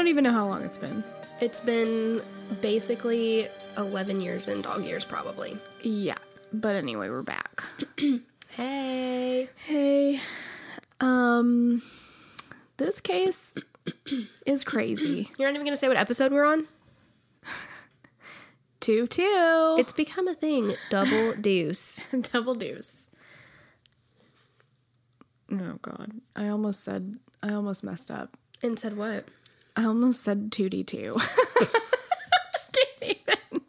don't even know how long it's been. It's been basically 11 years in dog years, probably. Yeah. But anyway, we're back. Hey. Hey. Um this case is crazy. You're not even going to say what episode we're on? Two two. It's become a thing. Double deuce. double deuce. Oh god. I almost said I almost messed up. And said what? I almost said 2D2. Can't even.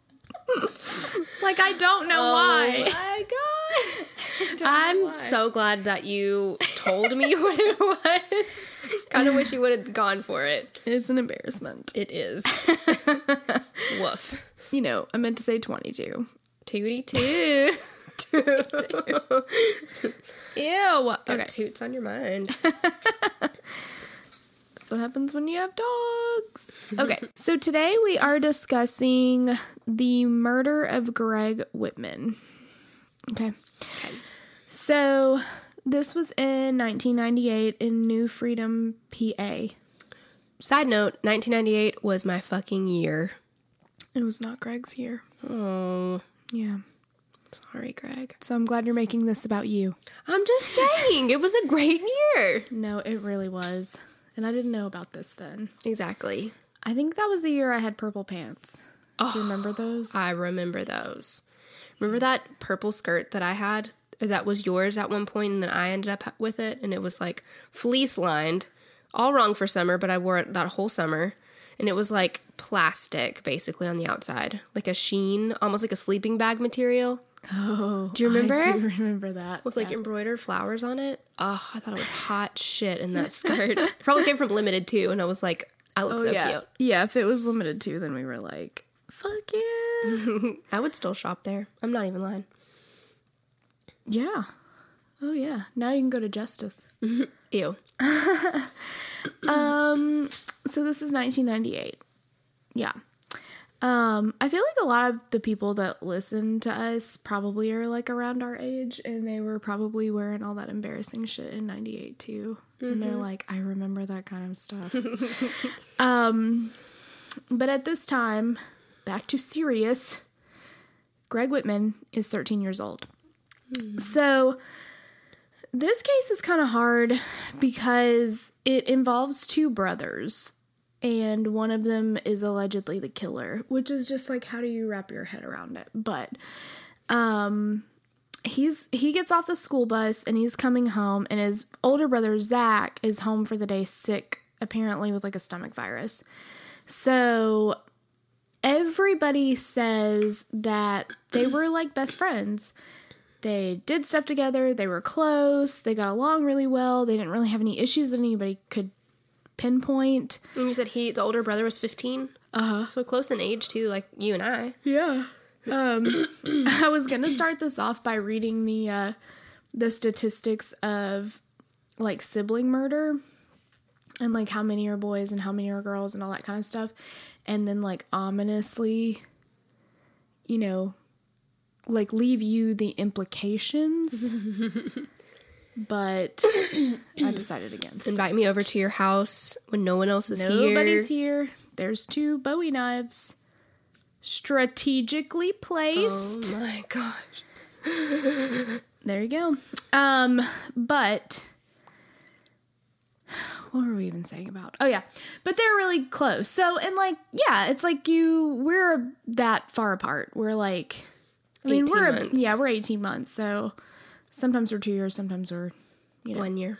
like I don't know oh why. Oh my god. I'm why. so glad that you told me what it was. kind of wish you would have gone for it. It's an embarrassment. It is. Woof. You know, I meant to say 22. Tootie toot. Ew. Okay. Okay. Toots on your mind. What happens when you have dogs. Okay. so today we are discussing the murder of Greg Witman. Okay. Okay. So this was in 1998 in New Freedom, PA. Side note, 1998 was my fucking year. It was not Greg's year. Oh, Yeah. sorry, Greg. So I'm glad you're making this about you. I'm just saying, it was a great year. No, it really was. And I didn't know about this then. Exactly. I think that was the year I had purple pants. Do you remember oh, those? I remember those. Remember that purple skirt that I had? Or that was yours at one point, and then I ended up with it, and it was like fleece lined. All wrong for summer, but I wore it that whole summer. And it was like plastic, basically, on the outside. Like a sheen, almost like a sleeping bag material. Oh, Do you remember? I do remember that. With like embroidered flowers on it. Oh, I thought it was hot shit in that skirt. Probably came from Limited too, and I was like, I look Oh, so yeah. cute. Yeah, if it was limited too, then we were like, fuck yeah. I would still shop there. I'm not even lying. yeah. Oh, yeah. Now you can go to Justice. Ew. Um, so this is 1998. Yeah. Um, I feel like a lot of the people that listen to us probably are like around our age and they were probably wearing all that embarrassing shit in 98 too. And they're like, I remember that kind of stuff. um, but at this time, back to serious, Greg Witman is 13 years old. So this case is kind of hard because it involves two brothers and one of them is allegedly the killer which is just like how do you wrap your head around it? But um he's he gets off the school bus and he's coming home and his older brother Zach is home for the day sick apparently with like a stomach virus. So everybody says that they were like best friends. They did stuff together, they were close, they got along really well, they didn't really have any issues that anybody could pinpoint. And you said he, the older brother, was 15? Uh huh. So close in age, too, like you and I. Yeah. Um, I was gonna start this off by reading the uh, the statistics of like sibling murder and like how many are boys and how many are girls and all that kind of stuff, and then like ominously, you know, like leave you the implications. but I decided against. Invite me over to your house when no one else is Nobody's here. here. There's two Bowie knives strategically placed. Oh my gosh. There you go. Um, but what were we even saying about? Oh yeah, but they're really close. So and like yeah, it's like you we're that far apart. We're like, I mean we're months. yeah we're eighteen months. So sometimes we're two years, sometimes we're you know. One year.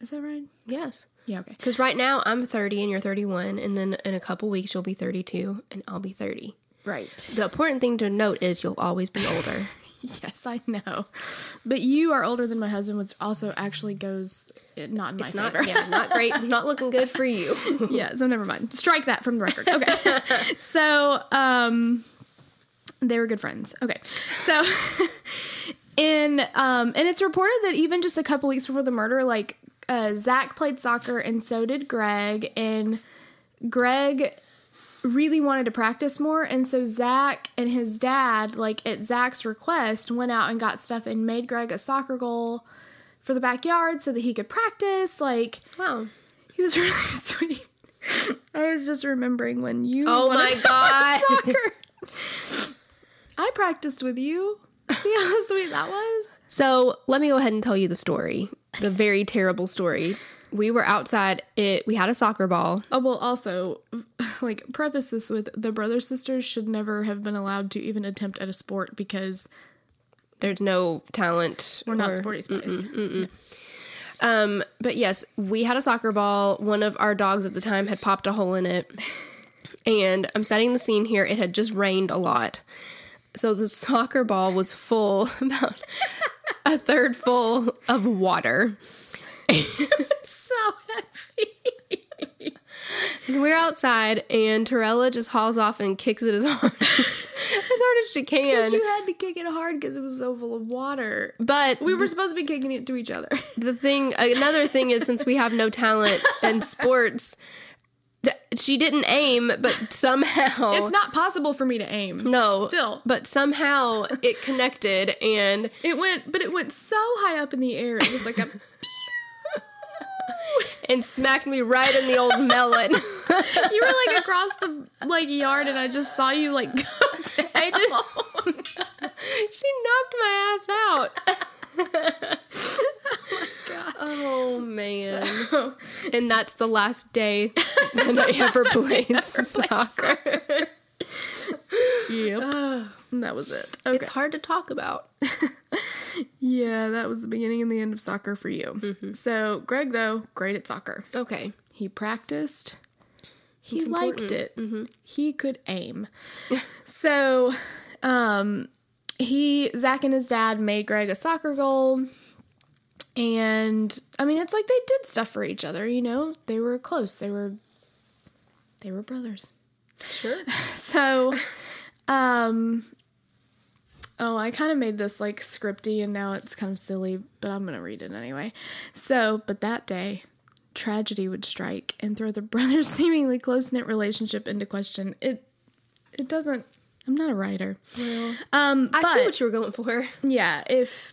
Is that right? Yes. Yeah. Okay. Because right now I'm 30 and you're 31, and then in a couple weeks you'll be 32 and I'll be 30. Right. The important thing to note is you'll always be older. Yes, I know. But you are older than my husband, which also actually goes eh, not in my It's not, favor. yeah, not great, not looking good for you. yeah, so never mind. Strike that from the record. Okay. so, um they were good friends. Okay. So in um and it's reported that even just a couple weeks before the murder, like uh Zach played soccer and so did Greg and Greg really wanted to practice more. And so Zach and his dad, like at Zach's request, went out and got stuff and made Greg a soccer goal for the backyard so that he could practice. Like, Wow. he was really sweet. I was just remembering when you. Oh my God. Soccer. I practiced with you. See how sweet that was? So let me go ahead and tell you the story. The very terrible story. We were outside. It. We had a soccer ball. Oh, well, also, like, preface this with the brother sisters should never have been allowed to even attempt at a sport because There's no talent. we're not sporty spice. Um, but yes, we had a soccer ball. One of our dogs at the time had popped a hole in it. And I'm setting the scene here. It had just rained a lot. So the soccer ball was full, about a third full of water. so heavy. And we're outside, and Torella just hauls off and kicks it as hard as, as hard as she can. you had to kick it hard because it was so full of water. But We were supposed to be kicking it to each other. the thing, another thing is, since we have no talent in sports, she didn't aim, but somehow It's not possible for me to aim. No, Still. but somehow it connected, and It went, but it went so high up in the air. It was like a. and smacked me right in the old melon. you were like across the like yard, and I just saw you like go down. I just she knocked my ass out. Oh my god. oh man! And that's the last day that I ever played soccer. Yep. that was it. Okay. It's hard to talk about. Yeah, that was the beginning and the end of soccer for you. So, Greg, though, great at soccer. Okay. He practiced. He It's liked important. it. He could aim. so, um, he, Zach and his dad made Greg a soccer goal. And I mean, it's like they did stuff for each other, you know? They were close. They were, they were brothers. Sure. So, um, oh, I kind of made this like scripty and now it's kind of silly, but I'm going to read it anyway. So, but that day, tragedy would strike and throw the brothers' seemingly close knit relationship into question. It, it doesn't. I'm not a writer. um, I see what you were going for. yeah, if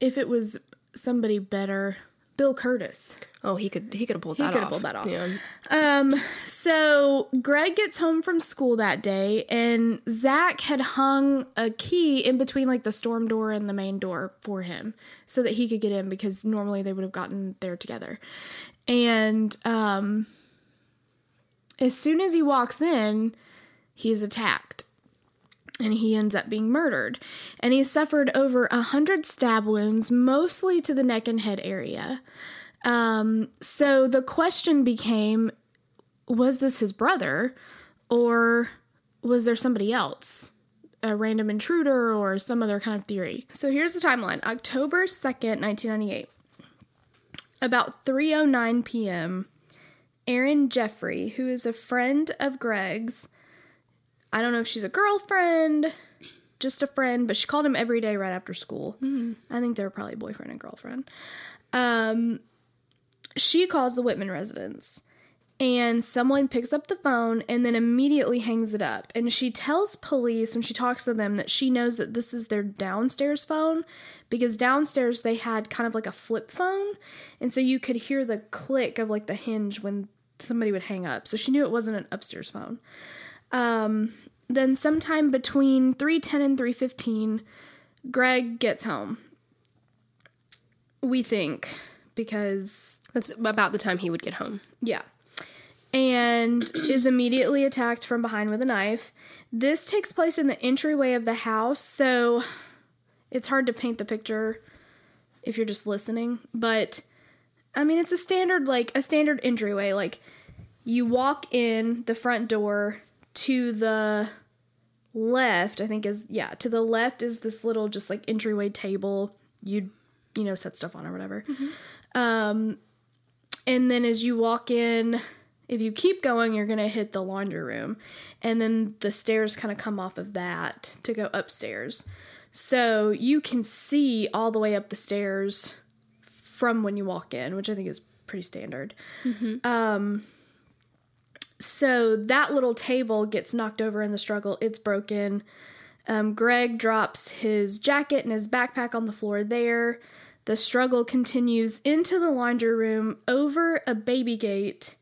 if it was somebody better, Bill Kurtis. Oh, he could he could have pulled that off. He could have pulled that off. Yeah. Um, so Greg gets home from school that day, and Zach had hung a key in between like the storm door and the main door for him so that he could get in because normally they would have gotten there together. And um, as soon as he walks in, he's attacked and he ends up being murdered. And he suffered over a hundred stab wounds, mostly to the neck and head area. Um, so the question became was this his brother or was there somebody else? A random intruder or some other kind of theory. So here's the timeline. October 2nd, 1998. About 3:09 p.m., Erin Jeffrey, who is a friend of Greg's, I don't know if she's a girlfriend, just a friend, but she called him every day right after school. I think they were probably boyfriend and girlfriend. Um, she calls the Witman residence and someone picks up the phone and then immediately hangs it up. And she tells police when she talks to them that she knows that this is their downstairs phone because downstairs they had kind of like a flip phone. And so you could hear the click of like the hinge when somebody would hang up. So she knew it wasn't an upstairs phone. Um, then sometime between 3:10 and 3:15 Greg gets home. We think because That's about the time he would get home. yeah. And is immediately attacked from behind with a knife. This takes place in the entryway of the house, so it's hard to paint the picture if you're just listening, but I mean it's a standard like a standard entryway like you walk in the front door to the left, I think is yeah, to the left is this little just like entryway table you'd you know set stuff on or whatever. Um and then as you walk in, if you keep going, you're going to hit the laundry room. And then the stairs kind of come off of that to go upstairs. So you can see all the way up the stairs from when you walk in, which I think is pretty standard. Um, so that little table gets knocked over in the struggle. It's broken. Um, Greg drops his jacket and his backpack on the floor there. The struggle continues into the laundry room over a baby gate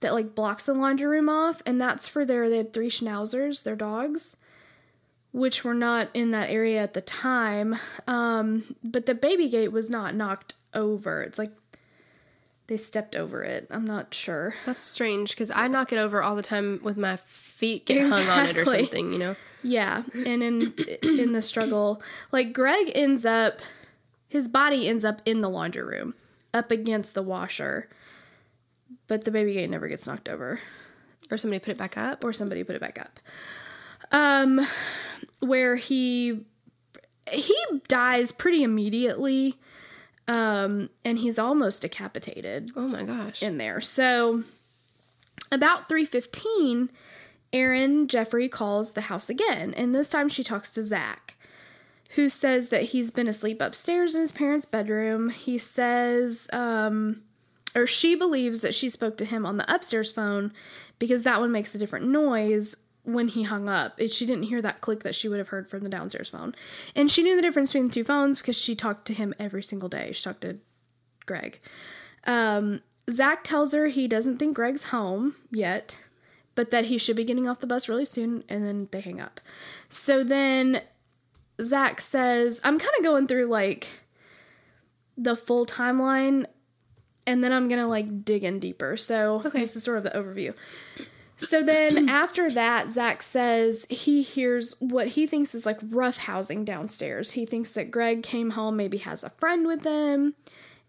that like blocks the laundry room off, and that's for their they had three schnauzers, their dogs, which were not in that area at the time. Um, but the baby gate was not knocked over. It's like they stepped over it. I'm not sure. That's strange because I knock it over all the time with my feet get hung on it or something, you know? Yeah, and in in the struggle, like Greg ends up his body ends up in the laundry room, up against the washer. But the baby gate never gets knocked over Or somebody put it back up. or somebody put it back up. Um where he he dies pretty immediately. Um and he's almost decapitated Oh my gosh. in there. So about 3:15, Erin Jeffrey calls the house again, and this time she talks to Zach, who says that he's been asleep upstairs in his parents' bedroom. He says um or she believes that she spoke to him on the upstairs phone because that one makes a different noise when he hung up. It, she didn't hear that click that she would have heard from the downstairs phone. And she knew the difference between the two phones because she talked to him every single day. She talked to Greg. Um, Zach tells her he doesn't think Greg's home yet, but that he should be getting off the bus really soon, and then they hang up. So then Zach says, I'm kind of going through like the full timeline, and then I'm gonna like dig in deeper. So Okay. this is sort of the overview. So then after that, Zach says he hears what he thinks is like rough housing downstairs. He thinks that Greg came home, maybe has a friend with them,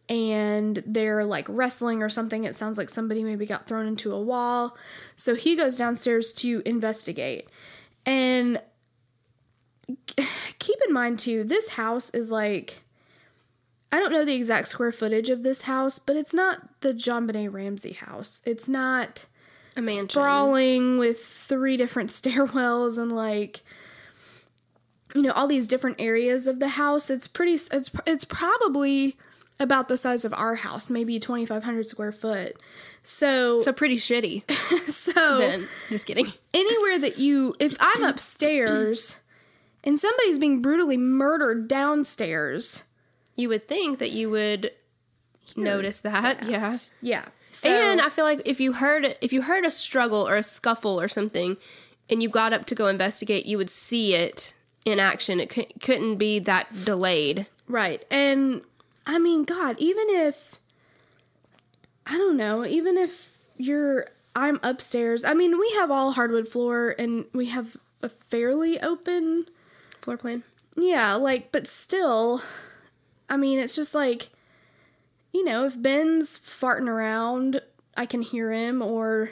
and they're like wrestling or something. It sounds like somebody maybe got thrown into a wall. So he goes downstairs to investigate. And keep in mind too, this house is like I don't know the exact square footage of this house, but it's not the JonBenét Ramsey house. It's not A mansion. sprawling with three different stairwells and like you know all these different areas of the house. It's pretty. It's it's probably about the size of our house, maybe twenty five hundred square foot. So So pretty shitty. so then. Just kidding. anywhere that you if i'm upstairs and somebody's being brutally murdered downstairs You would think that you would notice that. Yeah. yeah so, and I feel like if you heard if you heard a struggle or a scuffle or something, and you got up to go investigate, you would see it in action. It cou- couldn't be that delayed. right and i mean god even if i don't know even if you're i'm upstairs i mean we have all hardwood floor and we have a fairly open Floor plan. Yeah, like, but still, I mean, it's just like, you know, if Ben's farting around, I can hear him, or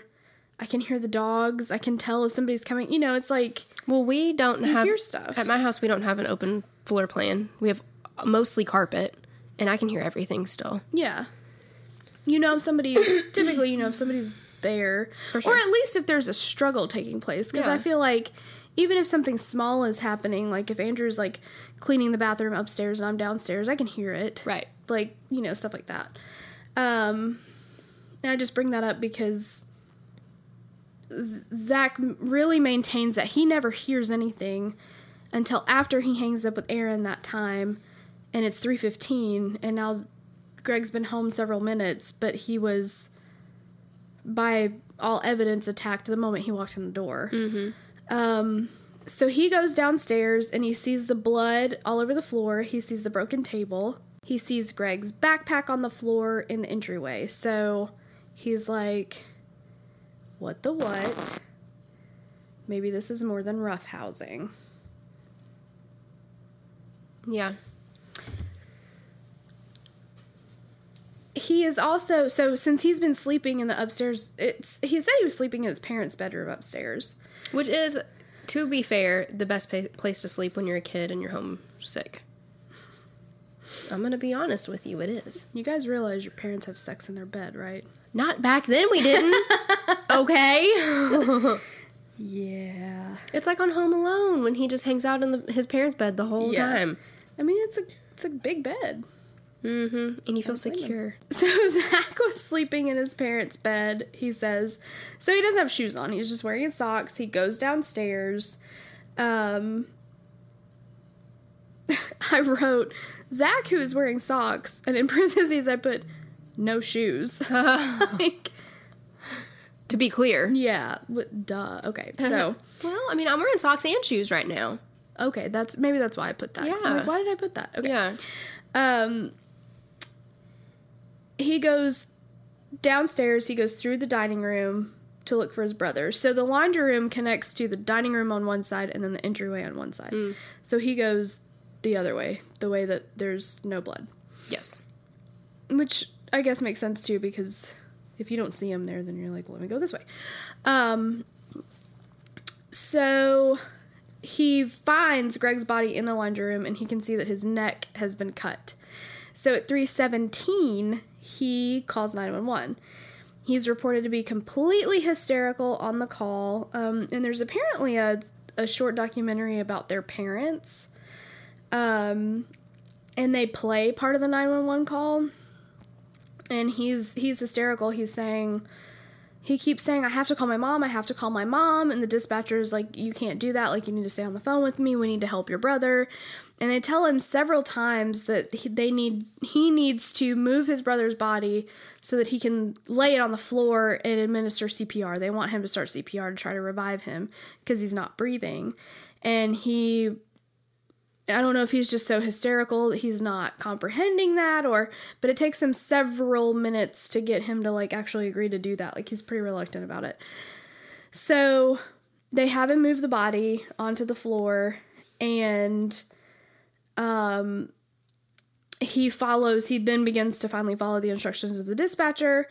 I can hear the dogs. I can tell if somebody's coming. You know, it's like, Well, we don't have hear stuff. at my house. We don't have an open floor plan. We have mostly carpet, and I can hear everything still. yeah. You know, if somebody's, typically, you know, if somebody's there, For sure. or at least if there's a struggle taking place. Because I feel like even if something small is happening, like if Andrew's like cleaning the bathroom upstairs and I'm downstairs, I can hear it. Right. like you know stuff like that um and i just bring that up because zach really maintains that he never hears anything until after he hangs up with erin that time and it's 3.15 and now greg's been home several minutes but he was by all evidence attacked the moment he walked in the door um so he goes downstairs and he sees the blood all over the floor. He sees the broken table. He sees Greg's backpack on the floor in the entryway. So he's like, What the what? Maybe this is more than rough housing. Yeah. He is also so since he's been sleeping in the upstairs it's he said he was sleeping in his parents' bedroom upstairs. Which is, to be fair, the best pa- place to sleep when you're a kid and you're homesick. I'm gonna be honest with you, it is. You guys realize your parents have sex in their bed, right? Not back then, we didn't. okay. Yeah. It's like on Home Alone when he just hangs out in the, his parents' bed the whole Yeah. time. I mean, it's a it's a big bed. Mm-hmm. And you feel secure. So Zach was sleeping in his parents' bed, he says. So he doesn't have shoes on. He's just wearing his socks. He goes downstairs. Um I wrote Zach who is wearing socks, and in parentheses I put no shoes. like, To be clear. yeah, duh. Okay, so Well, I mean, I'm wearing socks and shoes right now. okay, that's maybe that's why I put that. So Yeah. like, why did I put that? Okay. Yeah. Um, he goes downstairs. He goes through the dining room to look for his brother. So the laundry room connects to the dining room on one side and then the entryway on one side. So he goes the other way, the way that there's no blood, Yes. which I guess makes sense too because if you don't see him there, then you're like, let me go this way. Um, so he finds Greg's body in the laundry room and he can see that his neck has been cut. So at 317, he calls 911. He's reported to be completely hysterical on the call. Um, and there's apparently a, a short documentary about their parents. Um, and they play part of the 911 call. And he's he's hysterical. He's saying, he keeps saying, I have to call my mom, I have to call my mom. And the dispatcher is like, You can't do that. Like, you need to stay on the phone with me. We need to help your brother. And they tell him several times that he, they need, he needs to move his brother's body so that he can lay it on the floor and administer CPR. They want him to start CPR to try to revive him because he's not breathing. And he I don't know if he's just so hysterical that he's not comprehending that or but it takes him several minutes to get him to like actually agree to do that. Like he's pretty reluctant about it. So they have him move the body onto the floor and um he follows he then begins to finally follow the instructions of the dispatcher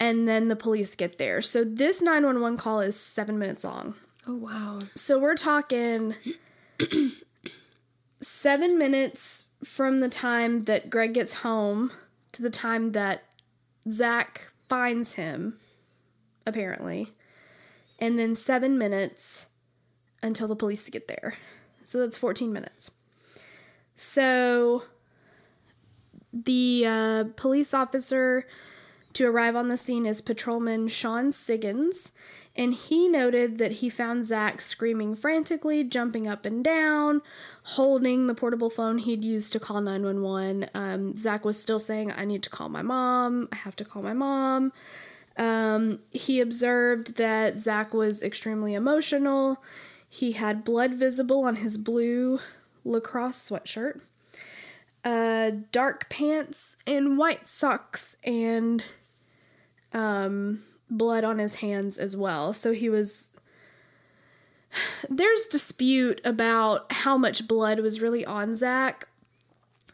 and then the police get there. So this 911 call is 7 minutes long. Oh, wow. So we're talking seven minutes from the time that Greg gets home to the time that Zach finds him, apparently. And then seven minutes until the police get there. So that's 14 minutes. So the uh, police officer to arrive on the scene is patrolman Sean Siggins, and he noted that he found Zach screaming frantically, jumping up and down, holding the portable phone he'd used to call 911. Um, Zach was still saying, I need to call my mom, I have to call my mom. Um, he observed that Zach was extremely emotional. He had blood visible on his blue lacrosse sweatshirt, uh, dark pants, and white socks, and um, blood on his hands as well. So he was. There's dispute about how much blood was really on Zach.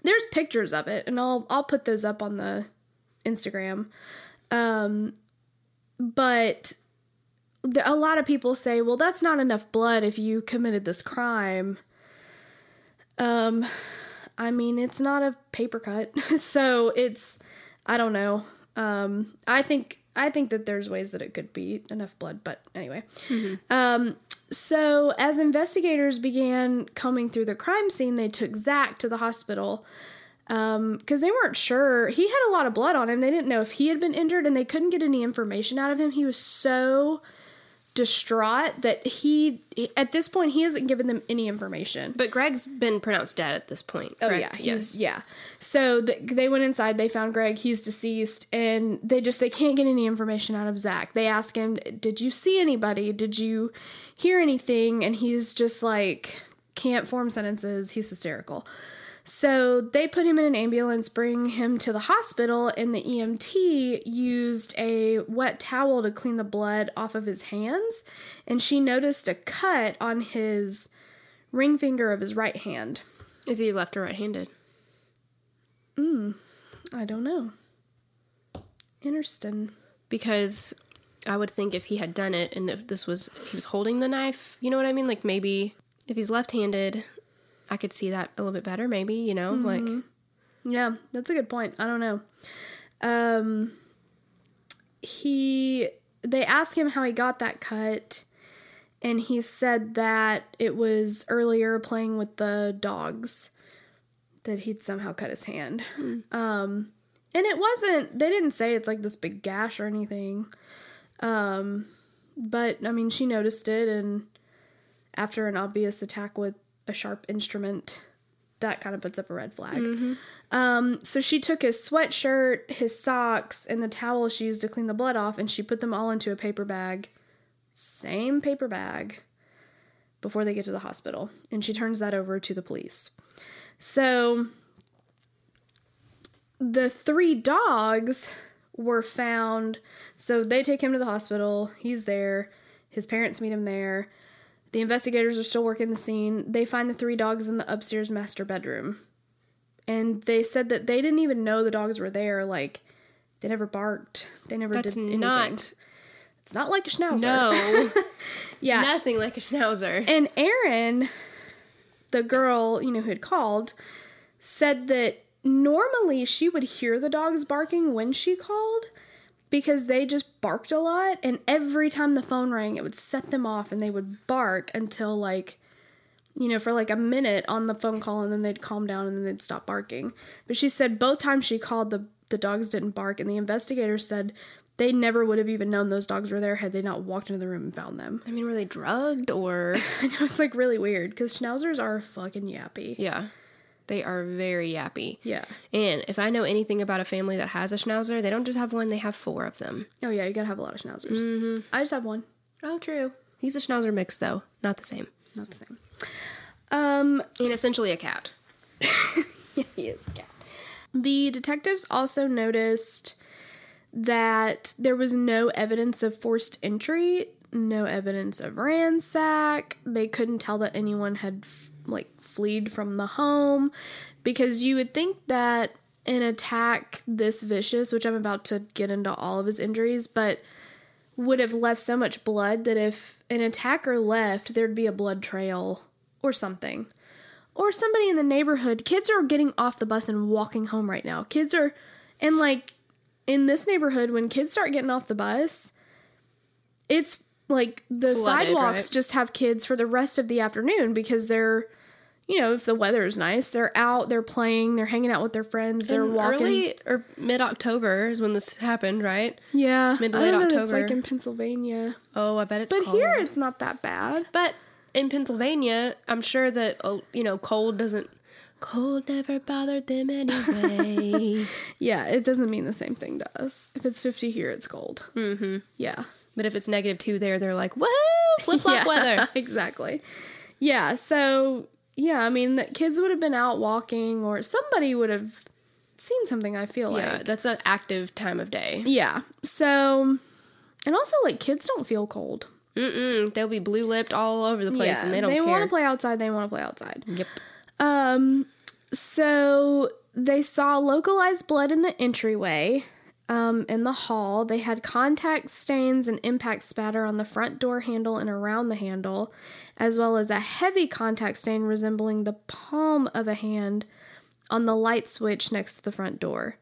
There's pictures of it, and I'll I'll put those up on the Instagram. Um, but a lot of people say, well, that's not enough blood if you committed this crime. Um, I mean, it's not a paper cut, so it's I don't know. Um, I think I think that there's ways that it could be enough blood, but anyway. Um, so as investigators began combing through the crime scene, they took Zach to the hospital because they weren't sure. He had a lot of blood on him. They didn't know if he had been injured, and they couldn't get any information out of him. He was so distraught that he, at this point, he hasn't given them any information. But Greg's been pronounced dead at this point, oh, correct? Oh yeah, he's yeah. So th- they went inside. They found Greg. He's deceased, and they just they can't get any information out of Zach. They ask him, "Did you see anybody? Did you hear anything?" And he's just like can't form sentences. He's hysterical. So they put him in an ambulance, bring him to the hospital, and the EMT used a wet towel to clean the blood off of his hands, and she noticed a cut on his ring finger of his right hand. Is he left or right handed? Mmm. I don't know. Interesting. Because I would think if he had done it and if this was, he was holding the knife, you know what I mean? Like maybe if he's left handed, I could see that a little bit better, maybe, you know? Like, Yeah, that's a good point. I don't know. Um he they asked him how he got that cut and he said that it was earlier playing with the dogs that he'd somehow cut his hand. Um, and it wasn't. They didn't say it's like this big gash or anything. Um, but I mean, she noticed it, and after an obvious attack with a sharp instrument, that kind of puts up a red flag. Um, so she took his sweatshirt, his socks, and the towel she used to clean the blood off, and she put them all into a paper bag. Same paper bag before they get to the hospital. And she turns that over to the police. So the three dogs were found. So they take him to the hospital. He's there. His parents meet him there. The investigators are still working the scene. They find the three dogs in the upstairs master bedroom. And they said that they didn't even know the dogs were there. Like, they never barked. They never That's did anything. not It's not like a schnauzer. no Yeah. nothing like a schnauzer. And Erin, the girl, you know, who had called, said that normally she would hear the dogs barking when she called because they just barked a lot. And every time the phone rang, it would set them off and they would bark until, like, you know, for like a minute on the phone call and then they'd calm down and then they'd stop barking. But she said both times she called, the, the dogs didn't bark. And the investigators said they never would have even known those dogs were there had they not walked into the room and found them. I mean, were they drugged or I know it's like really weird because schnauzers are fucking yappy. yeah? They are very yappy. Yeah. And if I know anything about a family that has a schnauzer, they don't just have one; they have four of them. Oh yeah, you gotta have a lot of schnauzers. Mm-hmm. I just have one, Oh, true. He's a schnauzer mix, though, not the same. not the same. Um, And essentially a cat. yeah, he is a cat. The detectives also noticed that there was no evidence of forced entry, no evidence of ransack. They couldn't tell that anyone had like fled from the home because you would think that an attack this vicious, which I'm about to get into all of his injuries, but would have left so much blood that if an attacker left, there'd be a blood trail or something. Or somebody in the neighborhood. Kids are getting off the bus and walking home right now. Kids are, and like in this neighborhood, when kids start getting off the bus, it's like the Flooded, sidewalks right? just have kids for the rest of the afternoon because they're, you know, if the weather is nice, they're out, they're playing, they're hanging out with their friends, they're In walking. Early or mid October is when this happened, right? yeah, mid late what It's like in Pennsylvania, Oh, I bet it's but cold. here it's not that bad. But in Pennsylvania, I'm sure that uh, you know cold doesn't. Cold never bothered them anyway. Yeah, it doesn't mean the same thing to us. If it's 50 here, it's cold. Mm-hmm. Yeah. but if it's negative two there, they're like, "Whoa, flip flop yeah, weather." exactly. Yeah, so, yeah, I mean, the kids would have been out walking or somebody would have seen something, I feel Yeah, like. that's an active time of day. Yeah. So, and also, like, kids don't feel cold. Mm-mm, they'll be blue lipped all over the place, yeah, and they don't they want to play outside, they want to play outside. Yep. Um, so they saw localized blood in the entryway. Um, in the hall, they had contact stains and impact spatter on the front door handle and around the handle, as well as a heavy contact stain resembling the palm of a hand on the light switch next to the front door.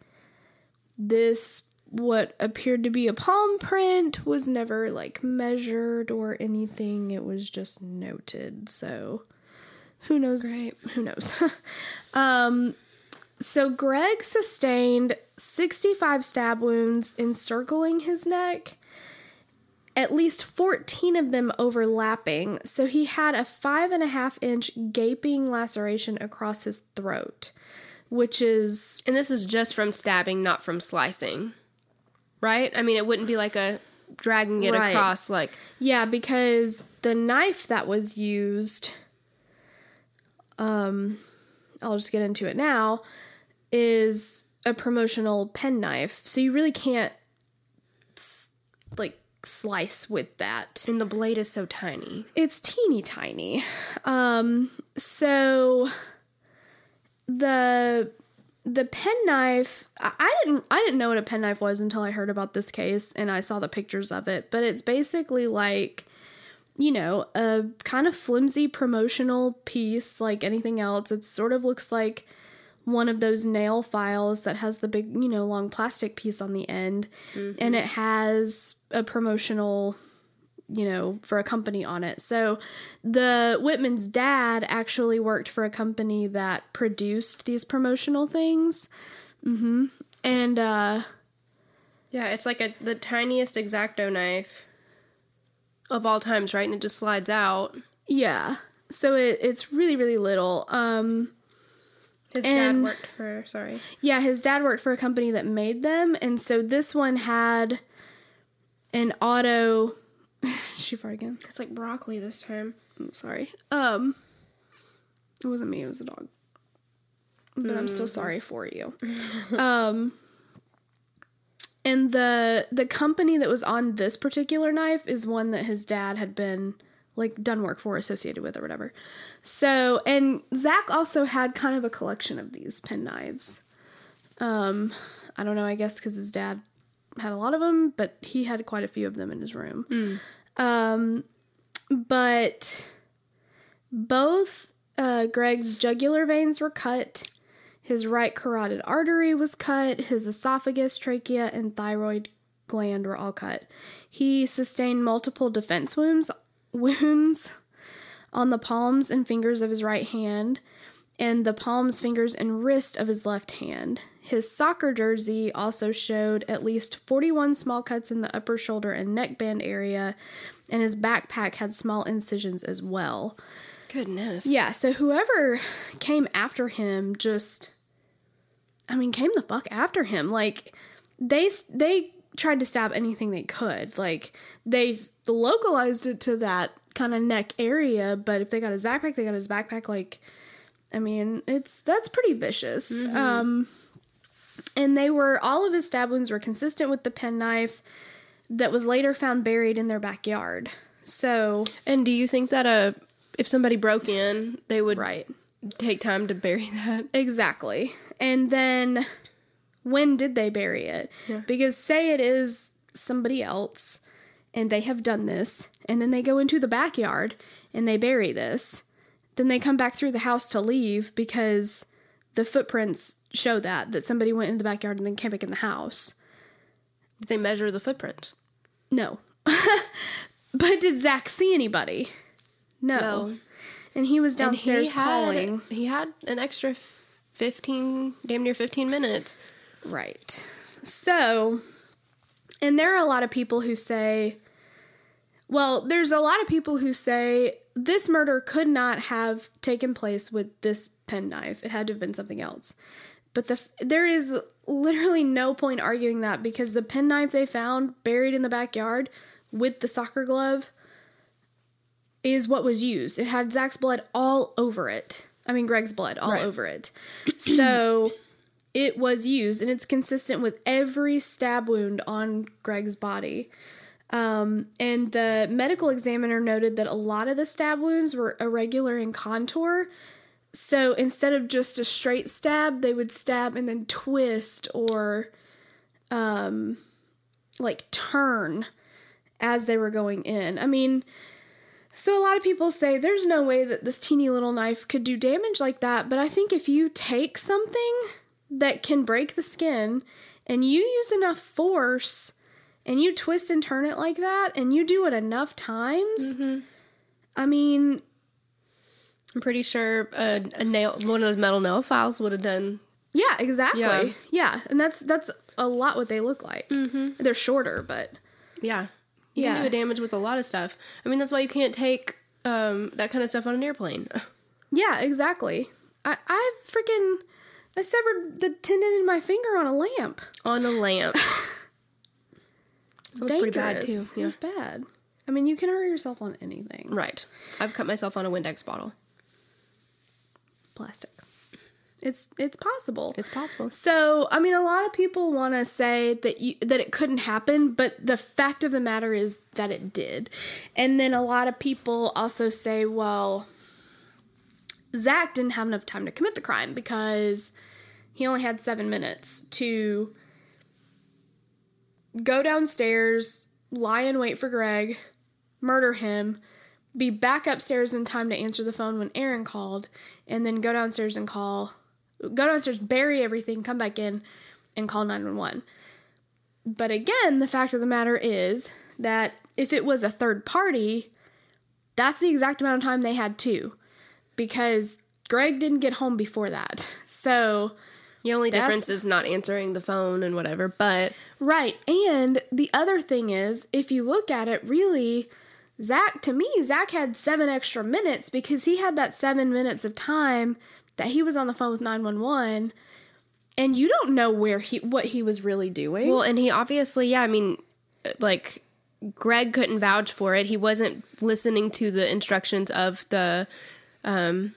This, what appeared to be a palm print, was never like measured or anything. It was just noted. So, who knows? Great. Who knows? um, so Greg sustained 65 stab wounds encircling his neck, at least 14 of them overlapping. So he had a five and a half inch gaping laceration across his throat, which is And this is just from stabbing, not from slicing. Right? I mean, it wouldn't be like a dragging it Right. across like Yeah, because the knife that was used, um, I'll just get into it now, is a promotional pen knife. So you really can't, like, slice with that. and the blade is so tiny. It's teeny tiny. Um, so the the penknife I I didn't I didn't know what a penknife was until I heard about this case and I saw the pictures of it, but it's basically like you know, a kind of flimsy promotional piece like anything else. It sort of looks like one of those nail files that has the big, you know, long plastic piece on the end and it has a promotional you know, for a company on it. So the Witman's dad actually worked for a company that produced these promotional things. hmm And uh Yeah, it's like a the tiniest exacto knife of all times, right? And it just slides out. yeah. So it, it's really, really little. Um His And- dad worked for sorry. Yeah, his dad worked for a company that made them, and so this one had an auto. she farted again. It's like broccoli this time. I'm sorry. Um, it wasn't me. It was a dog. But I'm still sorry for you. um, and the the company that was on this particular knife is one that his dad had been like done work for, associated with, or whatever. So, and Zach also had kind of a collection of these pen knives. Um, I don't know. I guess because his dad had a lot of them, but he had quite a few of them in his room. Um, but both uh, Greg's jugular veins were cut. His right carotid artery was cut. His esophagus, trachea, and thyroid gland were all cut. He sustained multiple defense wounds wounds on the palms and fingers of his right hand and the palms, fingers, and wrist of his left hand. His soccer jersey also showed at least 41 small cuts in the upper shoulder and neckband area, and his backpack had small incisions as well. Goodness. Yeah, so whoever came after him just I mean came the fuck after him. Like they they tried to stab anything they could. Like they localized it to that kind of neck area, but if they got his backpack, they got his backpack like I mean, it's that's pretty vicious. Um and they were all of his stab wounds were consistent with the penknife that was later found buried in their backyard. So, And do you think that uh if somebody broke in, they would right. take time to bury that? Exactly. And then when did they bury it? Yeah. Because say it is somebody else and they have done this and then they go into the backyard and they bury this, then they come back through the house to leave because the footprints show that that somebody went in the backyard and then came back in the house. Did they measure the footprint? No. but did Zach see anybody? No. No. And he was And downstairs he had, calling. He had an extra 15, damn near 15 minutes. Right. So, and there are a lot of people who say, well, there's a lot of people who say this murder could not have taken place with this penknife. It had to have been something else. But the there is literally no point arguing that because the penknife they found buried in the backyard with the soccer glove is what was used. It had Zach's blood all over it. I mean, Greg's blood all Right. over it. So it was used and it's consistent with every stab wound on Greg's body. Um, and the medical examiner noted that a lot of the stab wounds were irregular in contour. So instead of just a straight stab, they would stab and then twist or um, like turn as they were going in. I mean, so a lot of people say there's no way that this teeny little knife could do damage like that, but I think if you take something that can break the skin and you use enough force and you twist and turn it like that and you do it enough times, I mean, I'm pretty sure a, a nail, one of those metal nail files would have done. yeah, exactly. Yeah. Yeah, and that's that's a lot what they look like. Mm-hmm. They're shorter, but Yeah. You Yeah. can do damage with a lot of stuff. I mean, that's why you can't take um, that kind of stuff on an airplane. yeah, exactly. I I freaking I severed the tendon in my finger on a lamp. on a lamp. That was pretty bad too. Dangerous. It was bad. I mean, you can hurt yourself on anything. Right. I've cut myself on a Windex bottle. Plastic. It's it's possible. It's possible. So, I mean, a lot of people want to say that you that it couldn't happen, but the fact of the matter is that it did. And then a lot of people also say, well, Zach didn't have enough time to commit the crime because he only had seven minutes to go downstairs, lie in wait for Greg, murder him, be back upstairs in time to answer the phone when Erin called, and then go downstairs and call, go downstairs, bury everything, come back in, and call 911. But again, the fact of the matter is that if it was a third party, that's the exact amount of time they had too, because Greg didn't get home before that. So The only That's- difference is not answering the phone and whatever, but Right. And the other thing is, if you look at it, really, Zach, to me, Zach had seven extra minutes because he had that seven minutes of time that he was on the phone with 911. And you don't know where he, what he was really doing. well, and he obviously, yeah, I mean, like Greg couldn't vouch for it. He wasn't listening to the instructions of the um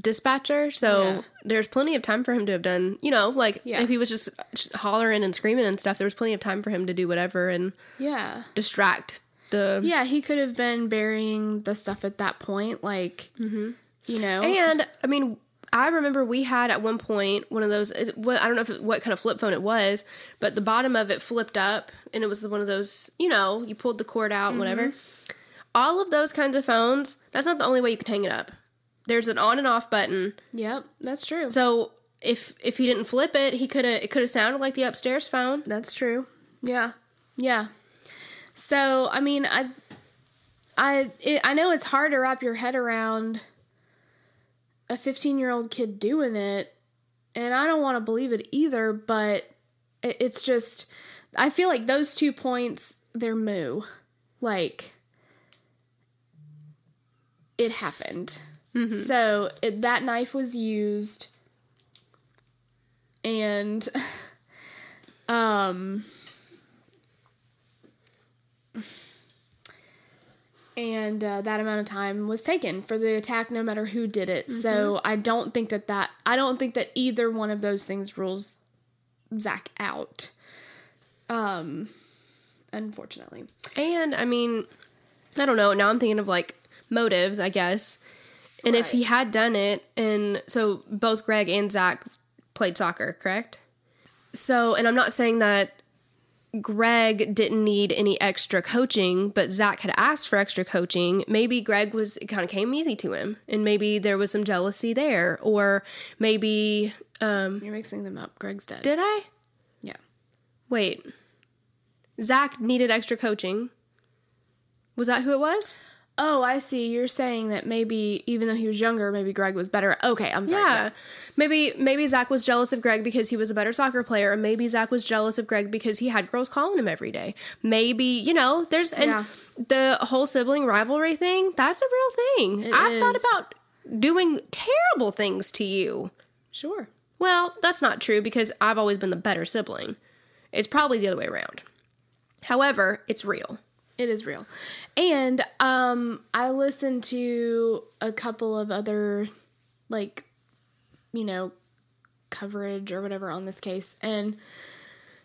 dispatcher, so Yeah. there's plenty of time for him to have done, you know, like Yeah. if he was just, hollering and screaming and stuff, there was plenty of time for him to do whatever and yeah. distract the Yeah, he could have been burying the stuff at that point. Like, mm-hmm. you know. And I mean, I remember we had at one point one of those. what- I don't know if it, what kind of flip phone it was, but the bottom of it flipped up, and it was one of those. You know, you pulled the cord out, and whatever. Mm-hmm. All of those kinds of phones. That's not the only way you can hang it up. There's an on and off button. yep, that's true. So if if he didn't flip it, he could have. It could have sounded like the upstairs phone. That's true. Yeah. Yeah. So, I mean, I I it, I know it's hard to wrap your head around a 15-year-old kid doing it, and I don't want to believe it either, but it, it's just I feel like those two points they're moo. Like it happened. So, it, that knife was used and um and uh, that amount of time was taken for the attack no matter who did it. So i don't think that that i don't think that either one of those things rules zach out. Um unfortunately. And I mean, I don't know. Now I'm thinking of like motives, I guess. And if he had done it, and so both Greg and Zach played soccer, correct? So, and I'm not saying that Greg didn't need any extra coaching, but Zach had asked for extra coaching. Maybe Greg was, it kind of came easy to him, and maybe there was some jealousy there, or maybe, um, you're mixing them up greg's dead did I? yeah Wait. Zach needed extra coaching. Was that who it was? Oh i see you're saying that maybe even though he was younger maybe greg was better okay i'm sorry Yeah. Maybe maybe Zach was jealous of Greg because he was a better soccer player, or maybe Zach was jealous of Greg because he had girls calling him every day. Maybe, you know, there's and Yeah. the whole sibling rivalry thing, that's a real thing. It I've thought about doing terrible things to you. sure Well, that's not true because I've always been the better sibling. It's probably the other way around. However, it's real. It is real. And um I listened to a couple of other like you know coverage or whatever on this case and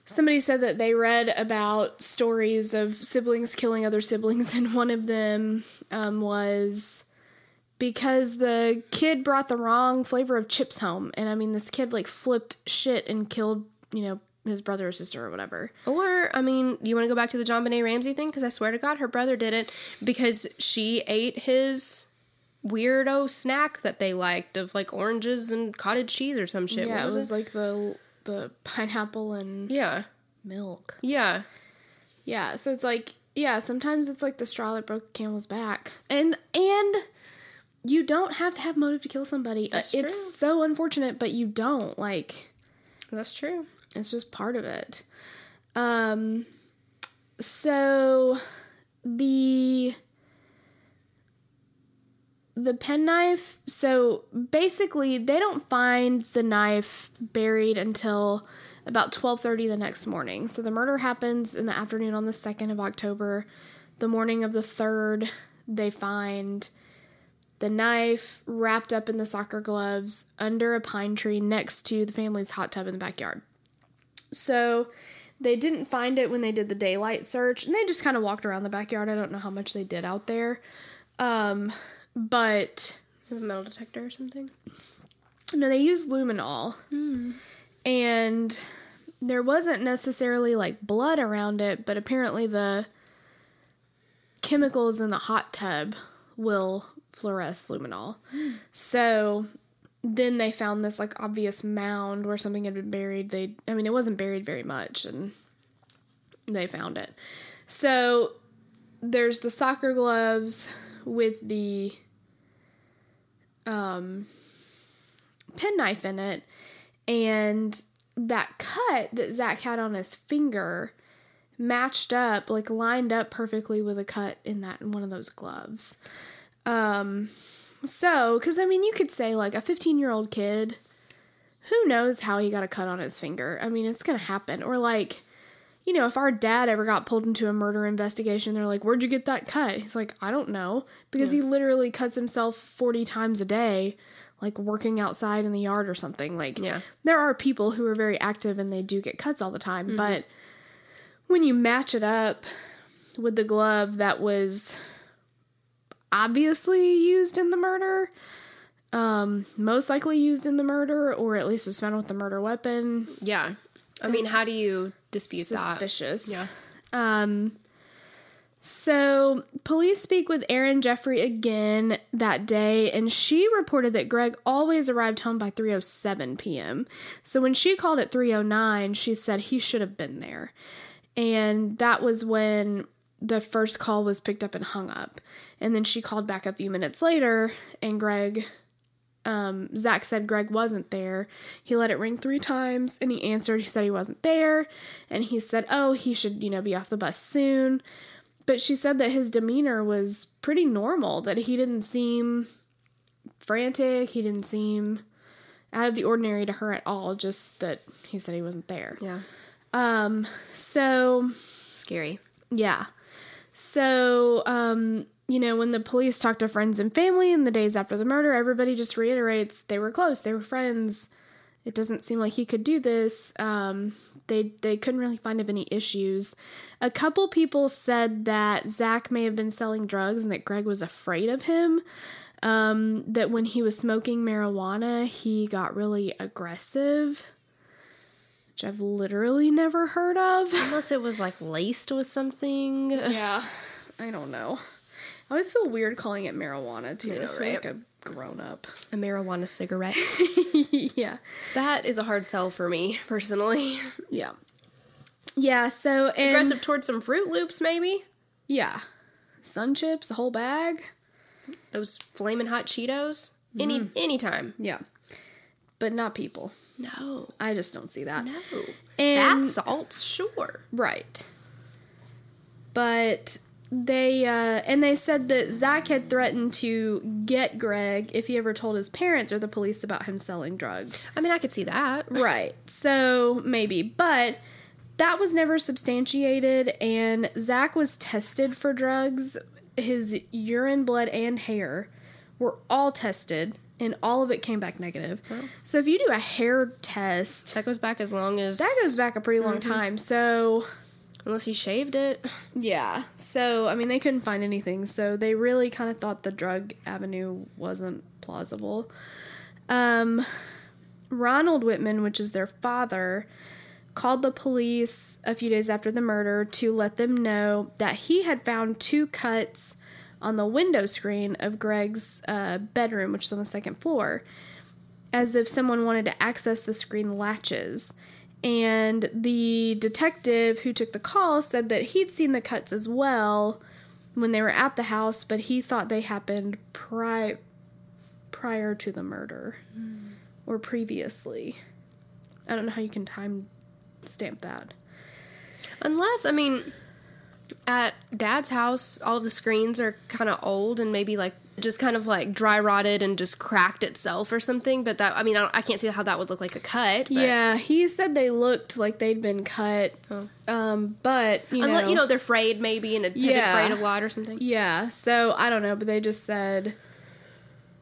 somebody said that they read about stories of siblings killing other siblings and one of them um, was because the kid brought the wrong flavor of chips home and i mean this kid like flipped shit and killed you know his brother or sister or whatever Or, I mean, you want to go back to the JonBenét Ramsey thing? Because I swear to God, her brother did it because she ate his weirdo snack that they liked of like oranges and cottage cheese or some shit. Yeah, What it was was like the the pineapple and Yeah. milk. Yeah. Yeah, so it's like yeah, sometimes it's like the straw that broke the camel's back. And and you don't have to have motive to kill somebody. Uh, That's it's true. so unfortunate, but you don't. Like That's true. It's just part of it. Um so the the penknife so basically they don't find the knife buried until about 12:30 the next morning. So the murder happens in the afternoon on the 2nd of October. The morning of the 3rd, they find the knife wrapped up in the soccer gloves under a pine tree next to the family's hot tub in the backyard. So they didn't find it when they did the daylight search, and they just kind of walked around the backyard. I don't know how much they did out there. Um, but a metal detector or something? no, they used luminol. And there wasn't necessarily like blood around it, but apparently the chemicals in the hot tub will fluoresce luminol. So then they found this like obvious mound where something had been buried. They I mean it wasn't buried very much and they found it. So there's the soccer gloves with the um, penknife in it, and that cut that Zach had on his finger matched up, like lined up perfectly with a cut in that in one of those gloves. Um, so, because I mean, you could say like a 15 year old kid, who knows how he got a cut on his finger? I mean, it's gonna happen. Or like, you know, if our dad ever got pulled into a murder investigation, they're like, "Where'd you get that cut?" He's like, "I don't know," because he literally cuts himself 40 times a day. Like working outside in the yard or something. Like, Yeah. there are people who are very active and they do get cuts all the time, mm-hmm. but when you match it up with the glove that was obviously used in the murder, um, most likely used in the murder, or at least was found with the murder weapon, Yeah. I mean, how do you dispute that? suspicious. Yeah. Um, so police speak with Erin Jeffrey again that day, and she reported that Greg always arrived home by 3:07 p.m. So when she called at 3:09, she said he should have been there, and that was when the first call was picked up and hung up. And then she called back a few minutes later, and Greg um, Zach said Greg wasn't there. He let it ring three times and he answered. He said he wasn't there. And he said, oh, he should, you know, be off the bus soon. But she said that his demeanor was pretty normal, that he didn't seem frantic. He didn't seem out of the ordinary to her at all, just that he said he wasn't there. Yeah. Um, so Scary. yeah. So, um, you know, when the police talk to friends and family in the days after the murder, everybody just reiterates they were close, they were friends. It doesn't seem like he could do this. Um, they they couldn't really find of any issues. A couple people said that Zach may have been selling drugs and that Greg was afraid of him. Um, that when he was smoking marijuana, he got really aggressive, which I've literally never heard of. Unless it was like laced with something. Yeah, I don't know. I always feel weird calling it marijuana too. Know, right? like a grown up. A marijuana cigarette. yeah, that is a hard sell for me, personally. yeah, yeah. So and Aggressive towards some Froot Loops, maybe? yeah, sun chips, the whole bag. Those flaming hot Cheetos? Any mm-hmm. anytime. Yeah, but not people. No. I just don't see that. No. And Bath salts, sure. right, but they uh, and they said that Zach had threatened to get Greg if he ever told his parents or the police about him selling drugs. I mean, I could see that. Right. So maybe, but that was never substantiated, and Zach was tested for drugs. His urine, blood, and hair were all tested, and all of it came back negative. So if you do a hair test, That goes back as long as. that goes back a pretty long time. So Unless he shaved it. yeah. So I mean, they couldn't find anything. So they really kind of thought the drug avenue wasn't plausible. Um, Ronald Witman, which is their father, called the police a few days after the murder to let them know that he had found two cuts on the window screen of Greg's uh, bedroom, which is on the second floor, as if someone wanted to access the screen latches. And the detective who took the call said that he'd seen the cuts as well when they were at the house, but he thought they happened pri- prior to the murder or previously. I don't know how you can time stamp that. Unless, I mean, at dad's house, all of the screens are kind of old and maybe like just kind of like dry rotted and just cracked itself or something. But that, I mean, I, I can't see how that would look like a cut. But Yeah, he said they looked like they'd been cut. Um, but you Unless, know, you know, they're frayed maybe and been Yeah. frayed a lot or something. Yeah, so I don't know, but they just said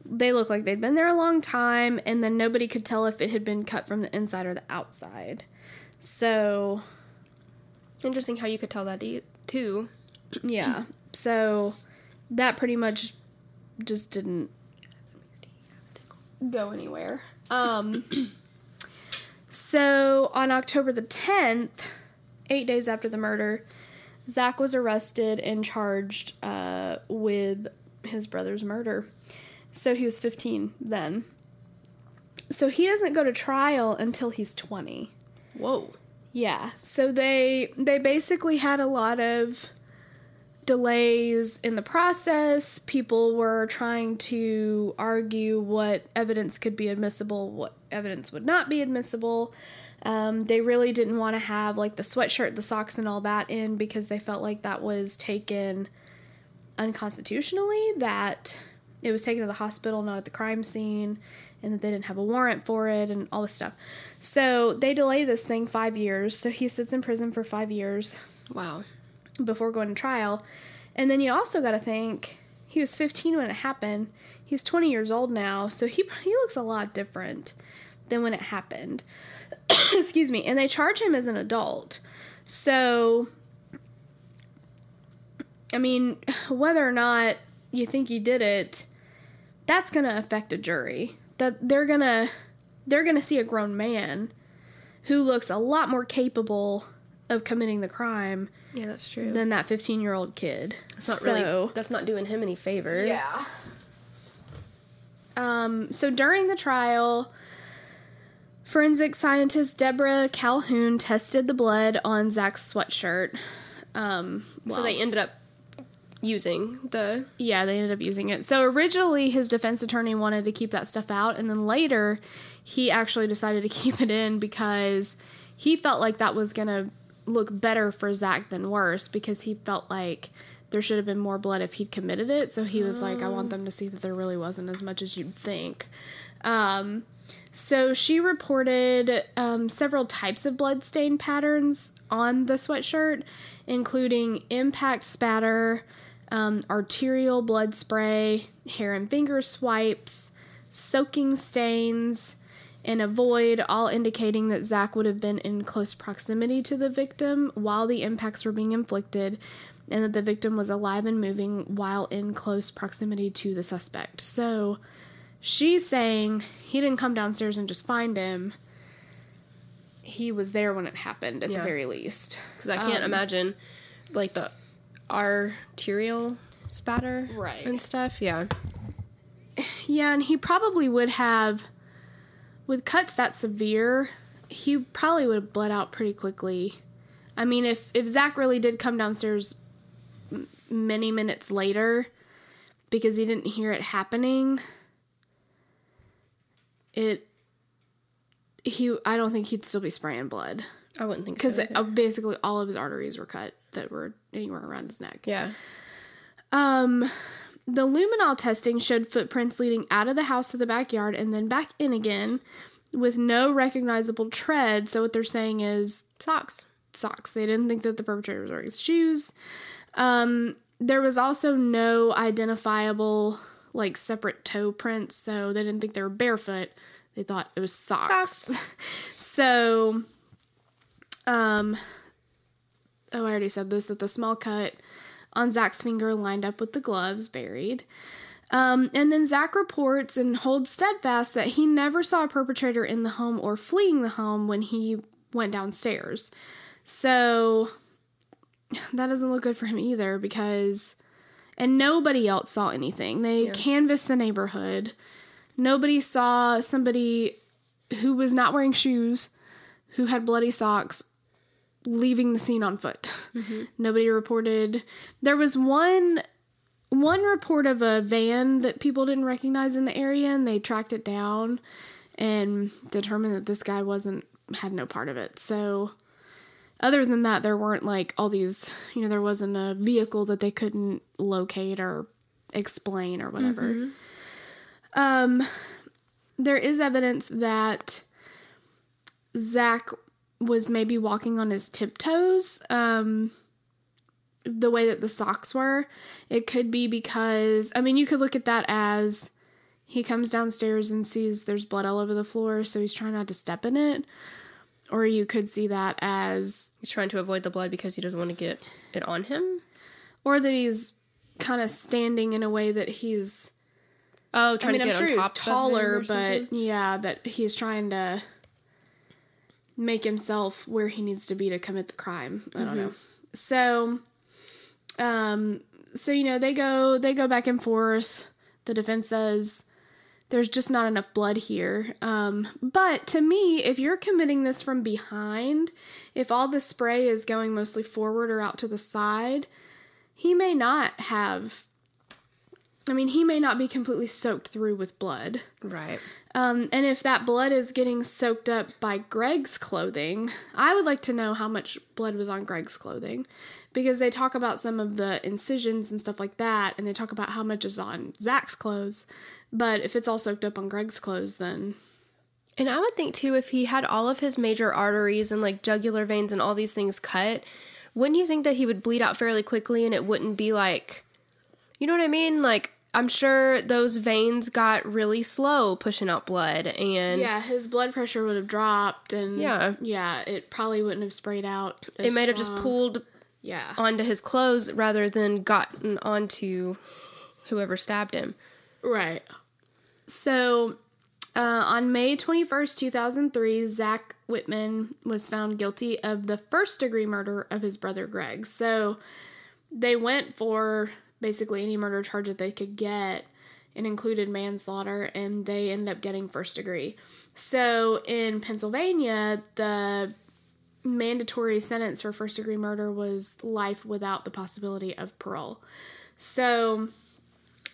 they look like they'd been there a long time, and then nobody could tell if it had been cut from the inside or the outside. So Interesting how you could tell that too. yeah, so that pretty much just didn't go anywhere. Um, so on October the 10th, eight days after the murder, Zach was arrested and charged uh, with his brother's murder. So he was 15 then. So he doesn't go to trial until he's 20. Whoa. Yeah. So they they basically had a lot of delays in the process. People were trying to argue what evidence could be admissible, what evidence would not be admissible. Um, they really didn't want to have like the sweatshirt, the socks, and all that in because they felt like that was taken unconstitutionally, that it was taken to the hospital, not at the crime scene, and that they didn't have a warrant for it, and all this stuff. So they delay this thing five years. So he sits in prison for five years Wow. before going to trial. And then you also got to think he was 15 when it happened. He's 20 years old now, so he he looks a lot different than when it happened. Excuse me. And they charge him as an adult. So I mean, whether or not you think he did it, that's going to affect a jury. That they're going to they're going to see a grown man who looks a lot more capable of committing the crime Yeah, that's true. than that 15 year old kid. That's not really. That's not doing him any favors. Yeah. Um, so during the trial, forensic scientist Deborah Calhoun tested the blood on Zach's sweatshirt. Um, So they ended up using the. yeah, they ended up using it. So originally, his defense attorney wanted to keep that stuff out, and then later, he actually decided to keep it in because he felt like that was gonna look better for Zach than worse because he felt like there should have been more blood if he'd committed it. So he was like, I want them to see that there really wasn't as much as you'd think. Um, so she reported um, several types of blood stain patterns on the sweatshirt, including impact spatter, um, arterial blood spray, hair and finger swipes, soaking stains, and a void, all indicating that Zach would have been in close proximity to the victim while the impacts were being inflicted, and that the victim was alive and moving while in close proximity to the suspect. So she's saying he didn't come downstairs and just find him. He was there when it happened, at Yeah. the very least. Because I can't Um, imagine, like the arterial spatter, Right. and stuff. Yeah. Yeah, and he probably would have, with cuts that severe, he probably would have bled out pretty quickly. I mean, if if Zach really did come downstairs m- many minutes later because he didn't hear it happening, it he I don't think he'd still be spraying blood I wouldn't think because so. either. basically all of his arteries were cut that were anywhere around his neck. yeah. Um, the luminol testing showed footprints leading out of the house to the backyard and then back in again with no recognizable tread. So what they're saying is Socks. socks. They didn't think that the perpetrator was wearing his shoes. Um, there was also no identifiable like separate toe prints, so they didn't think they were barefoot. They thought it was socks. Socks. so, um, oh, I already said this that the small cut on Zach's finger lined up with the gloves buried. Um, and then Zach reports and holds steadfast that he never saw a perpetrator in the home or fleeing the home when he went downstairs. So that doesn't look good for him either because, and nobody else saw anything. They canvassed the neighborhood. Nobody saw somebody who was not wearing shoes, who had bloody socks, leaving the scene on foot. Nobody reported. There was one one report of a van that people didn't recognize in the area and they tracked it down and determined that this guy wasn't had no part of it. So other than that there weren't like all these, you know, there wasn't a vehicle that they couldn't locate or explain or whatever. Um there is evidence that Zach was maybe walking on his tiptoes. Um, the way that the socks were. It could be because, I mean, you could look at that as he comes downstairs and sees there's blood all over the floor, so he's trying not to step in it. Or you could see that as, He's trying to avoid the blood because he doesn't want to get it on him. or that he's kind of standing in a way that he's, Oh, I trying mean, to I'm get sure on he's top taller, but yeah, that he's trying to make himself where he needs to be to commit the crime. I don't know. So, um, so you know they go they go back and forth. The defense says there's just not enough blood here. Um, but to me, if you're committing this from behind, if all the spray is going mostly forward or out to the side, he may not have. I mean, he may not be completely soaked through with blood. Right. Um, and if that blood is getting soaked up by Greg's clothing, I would like to know how much blood was on Greg's clothing because they talk about some of the incisions and stuff like that, and they talk about how much is on Zach's clothes. But if it's all soaked up on Greg's clothes, then And I would think too, if he had all of his major arteries and like jugular veins and all these things cut, wouldn't you think that he would bleed out fairly quickly and it wouldn't be like, you know what I mean? Like, I'm sure those veins got really slow pushing out blood and yeah, his blood pressure would have dropped, and Yeah. yeah, it probably wouldn't have sprayed out. it might have just pulled Yeah, onto his clothes rather than gotten onto whoever stabbed him. Right. So, uh, on May 21st, 2003, Zach Witman was found guilty of the first degree murder of his brother Greg. So, they went for basically any murder charge that they could get and included manslaughter, and they ended up getting first degree. So, in Pennsylvania, the mandatory sentence for first degree murder was life without the possibility of parole. So,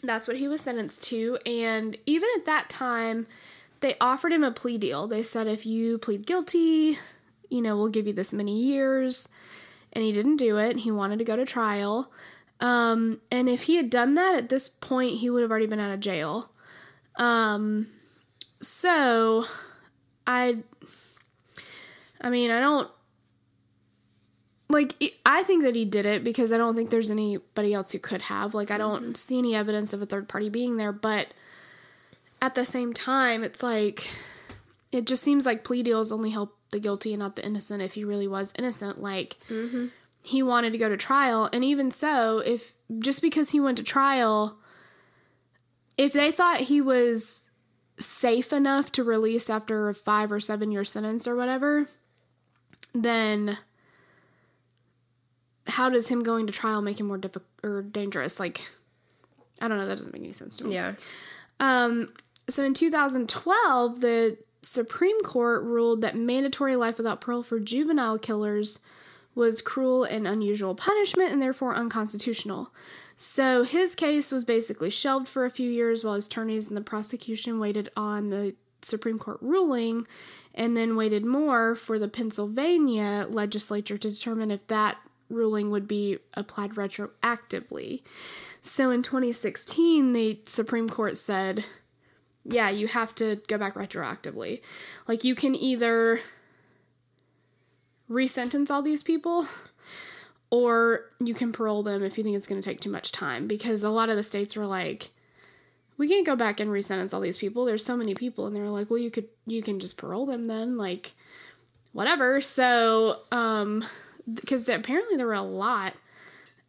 that's what he was sentenced to. And even at that time, they offered him a plea deal. They said, if you plead guilty, you know, we'll give you this many years. And he didn't do it. He wanted to go to trial. Um, and if he had done that at this point, he would have already been out of jail. Um, so I, I mean, I don't like I think that he did it because I don't think there's anybody else who could have. Like I don't see any evidence of a third party being there, but at the same time, it's like it just seems like plea deals only help the guilty and not the innocent if he really was innocent. Like he wanted to go to trial, and even so, if just because he went to trial, if they thought he was safe enough to release after a five or seven year sentence or whatever, then how does him going to trial make him more difficult or dangerous? Like, I don't know. That doesn't make any sense to me. Yeah. Um, so in 2012, the Supreme Court ruled that mandatory life without parole for juvenile killers was cruel and unusual punishment and therefore unconstitutional. So his case was basically shelved for a few years while his attorneys and the prosecution waited on the Supreme Court ruling and then waited more for the Pennsylvania legislature to determine if that ruling would be applied retroactively. So in 2016, the Supreme Court said, yeah, you have to go back retroactively. Like, you can either resentence all these people or you can parole them if you think it's going to take too much time because a lot of the states were like we can't go back and resentence all these people. There's so many people. And they were like well you could you can just parole them then like whatever. So um because apparently there were a lot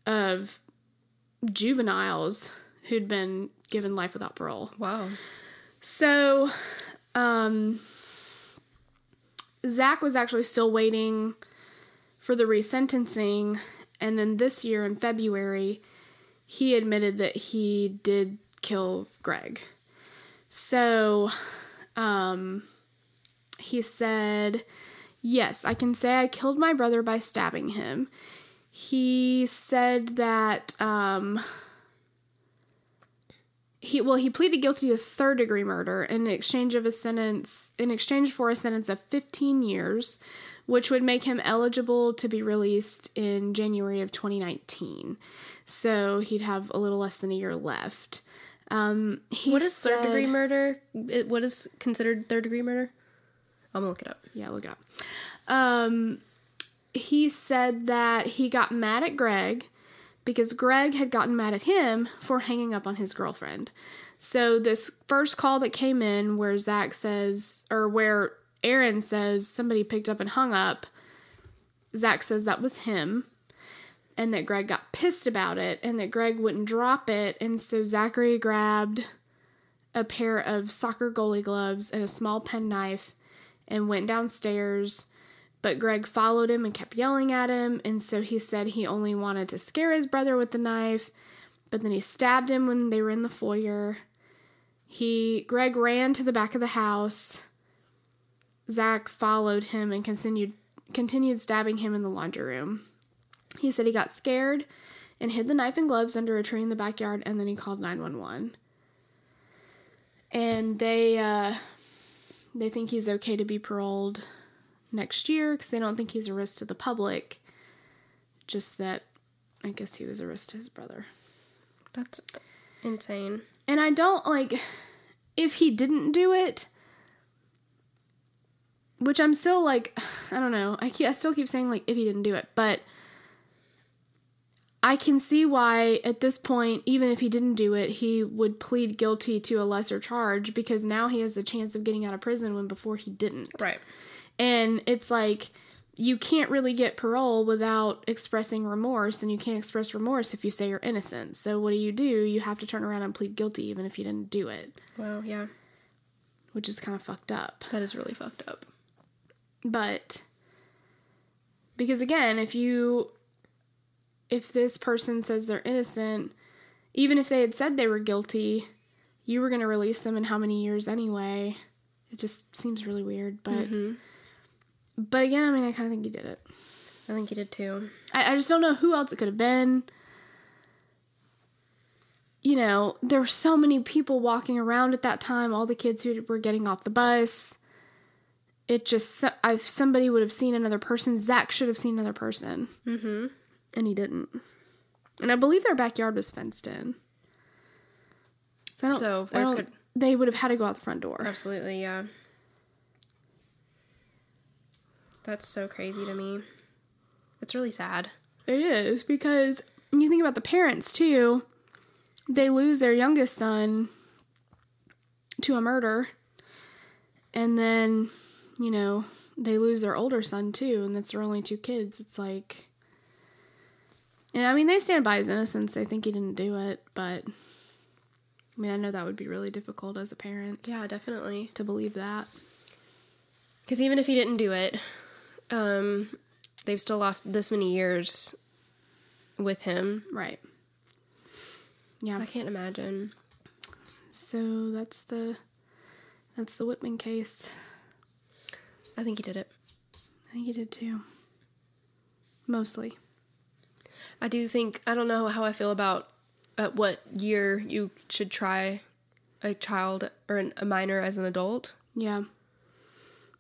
of juveniles who'd been given life without parole. Wow. so, um, Zach was actually still waiting for the resentencing, and then this year in February, he admitted that he did kill Greg. So, um, he said, Yes, I can say I killed my brother by stabbing him. He said that, um, he well he pleaded guilty to third degree murder in exchange of a sentence in exchange for a sentence of 15 years which would make him eligible to be released in January of 2019 so he'd have a little less than a year left um What is third degree murder? What is considered third degree murder? I'm gonna look it up. Yeah, look it up. Um, he said that he got mad at Greg because Greg had gotten mad at him for hanging up on his girlfriend. So this first call that came in where Zach says, or where Erin says somebody picked up and hung up, Zach says that was him. And that Greg got pissed about it and that Greg wouldn't drop it. And so Zachary grabbed a pair of soccer goalie gloves and a small penknife and went downstairs. But Greg followed him and kept yelling at him, and so he said he only wanted to scare his brother with the knife. But then he stabbed him when they were in the foyer. He Greg ran to the back of the house. Zach followed him and continued continued stabbing him in the laundry room. He said he got scared and hid the knife and gloves under a tree in the backyard, and then he called 911. And they uh, they think he's okay to be paroled next year because they don't think he's a risk to the public. Just that, I guess he was a risk to his brother. That's insane. And I don't like if he didn't do it, which I'm still like, I don't know. I, keep, I still keep saying like if he didn't do it, but I can see why at this point, even if he didn't do it, he would plead guilty to a lesser charge because now he has the chance of getting out of prison when before he didn't. Right. And it's like you can't really get parole without expressing remorse, and you can't express remorse if you say you're innocent. So what do you do? You have to turn around and plead guilty even if you didn't do it, Wow, yeah. which is kind of fucked up. That is really fucked up. But because again, if you if this person says they're innocent, even if they had said they were guilty, you were going to release them in how many years anyway? It just seems really weird, but mm-hmm. But again, I mean, I kind of think he did it. I think he did too. I, I just don't know who else it could have been. You know, there were so many people walking around at that time. All the kids who were getting off the bus. It just, if somebody would have seen another person, Zach should have seen another person, Mm-hmm. and he didn't. And I believe their backyard was fenced in. So, So, could- they would have had to go out the front door. Absolutely, yeah. That's so crazy to me. It's really sad. It is because you think about the parents too, they lose their youngest son to a murder, and then you know they lose their older son too, and that's their only two kids. It's like, and I mean they stand by his innocence. They think he didn't do it, but I mean I know that would be really difficult as a parent Yeah, definitely. to believe that. Because even if he didn't do it, um, they've still lost this many years with him. Right. Yeah. I can't imagine. So that's the that's the Witman case. I think he did it. I think he did too. Mostly. I do think I don't know how I feel about at what year you should try a child or an, a minor as an adult. Yeah.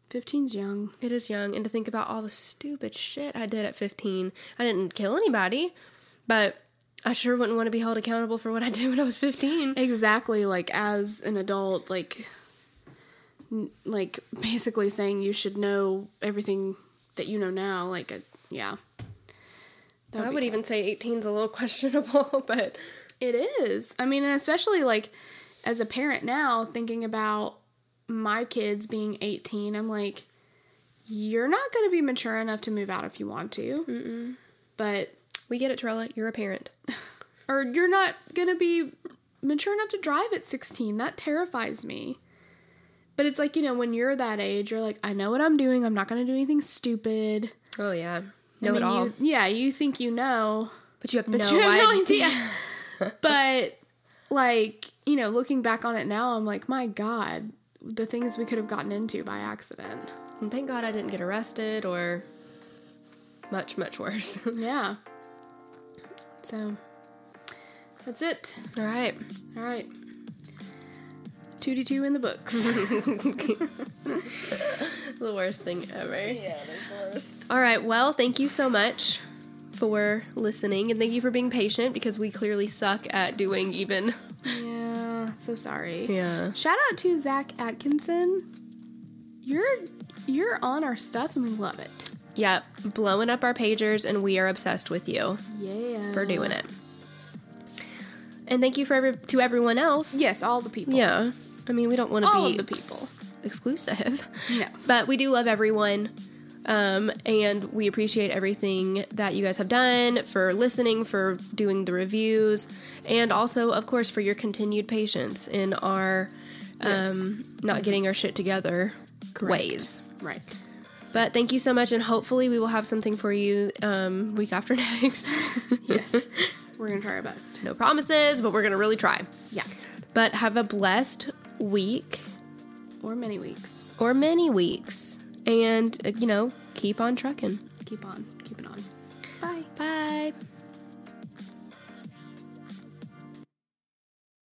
15's young. It is young, and to think about all the stupid shit I did at 15. I didn't kill anybody, but I sure wouldn't want to be held accountable for what I did when I was 15. Exactly like as an adult like like basically saying you should know everything that you know now like a, yeah. That I would even say 18's a little questionable, but It is. I mean, and especially like as a parent now, thinking about my kids being 18, I'm like, you're not going to be mature enough to move out if you want to. Mm-mm. But, we get it, Trella. You're a parent. or you're not going to be mature enough to drive at 16. That terrifies me. But it's like, you know, when you're that age, you're like, I know what I'm doing. I'm not going to do anything stupid. Oh, yeah. I Know mean, it all. You, yeah, you think you know. but you have But no, you have no idea. idea. but like, you know, looking back on it now, I'm like, my God, the things we could have gotten into by accident. And thank God I didn't get arrested or much, much worse. Yeah. So that's it. all right. All right. 2D2 in the books. the worst thing ever. Yeah, the worst. All right. Well, thank you so much for listening and thank you for being patient because we clearly suck at doing even. yeah, so sorry. Yeah. Shout out to Zach Atkinson. You're you're on our stuff and we love it. Yeah, blowing up our pagers and we are obsessed with you Yeah. for doing it. And thank you for every, to everyone else. Yes, all the people. Yeah. I mean, we don't want to be the ex- exclusive. No. But we do love everyone. Um, and we appreciate everything that you guys have done for listening, for doing the reviews, and also, of course, for your continued patience in our Yes. um, not getting our shit together ways. Right. But thank you so much, and hopefully, we will have something for you um, week after next. Yes. We're gonna try our best. no promises, but we're gonna really try. Yeah. But have a blessed week Or many weeks. or many weeks, and, uh, you know, keep on trucking. Keep on, keep it on. Bye. Bye.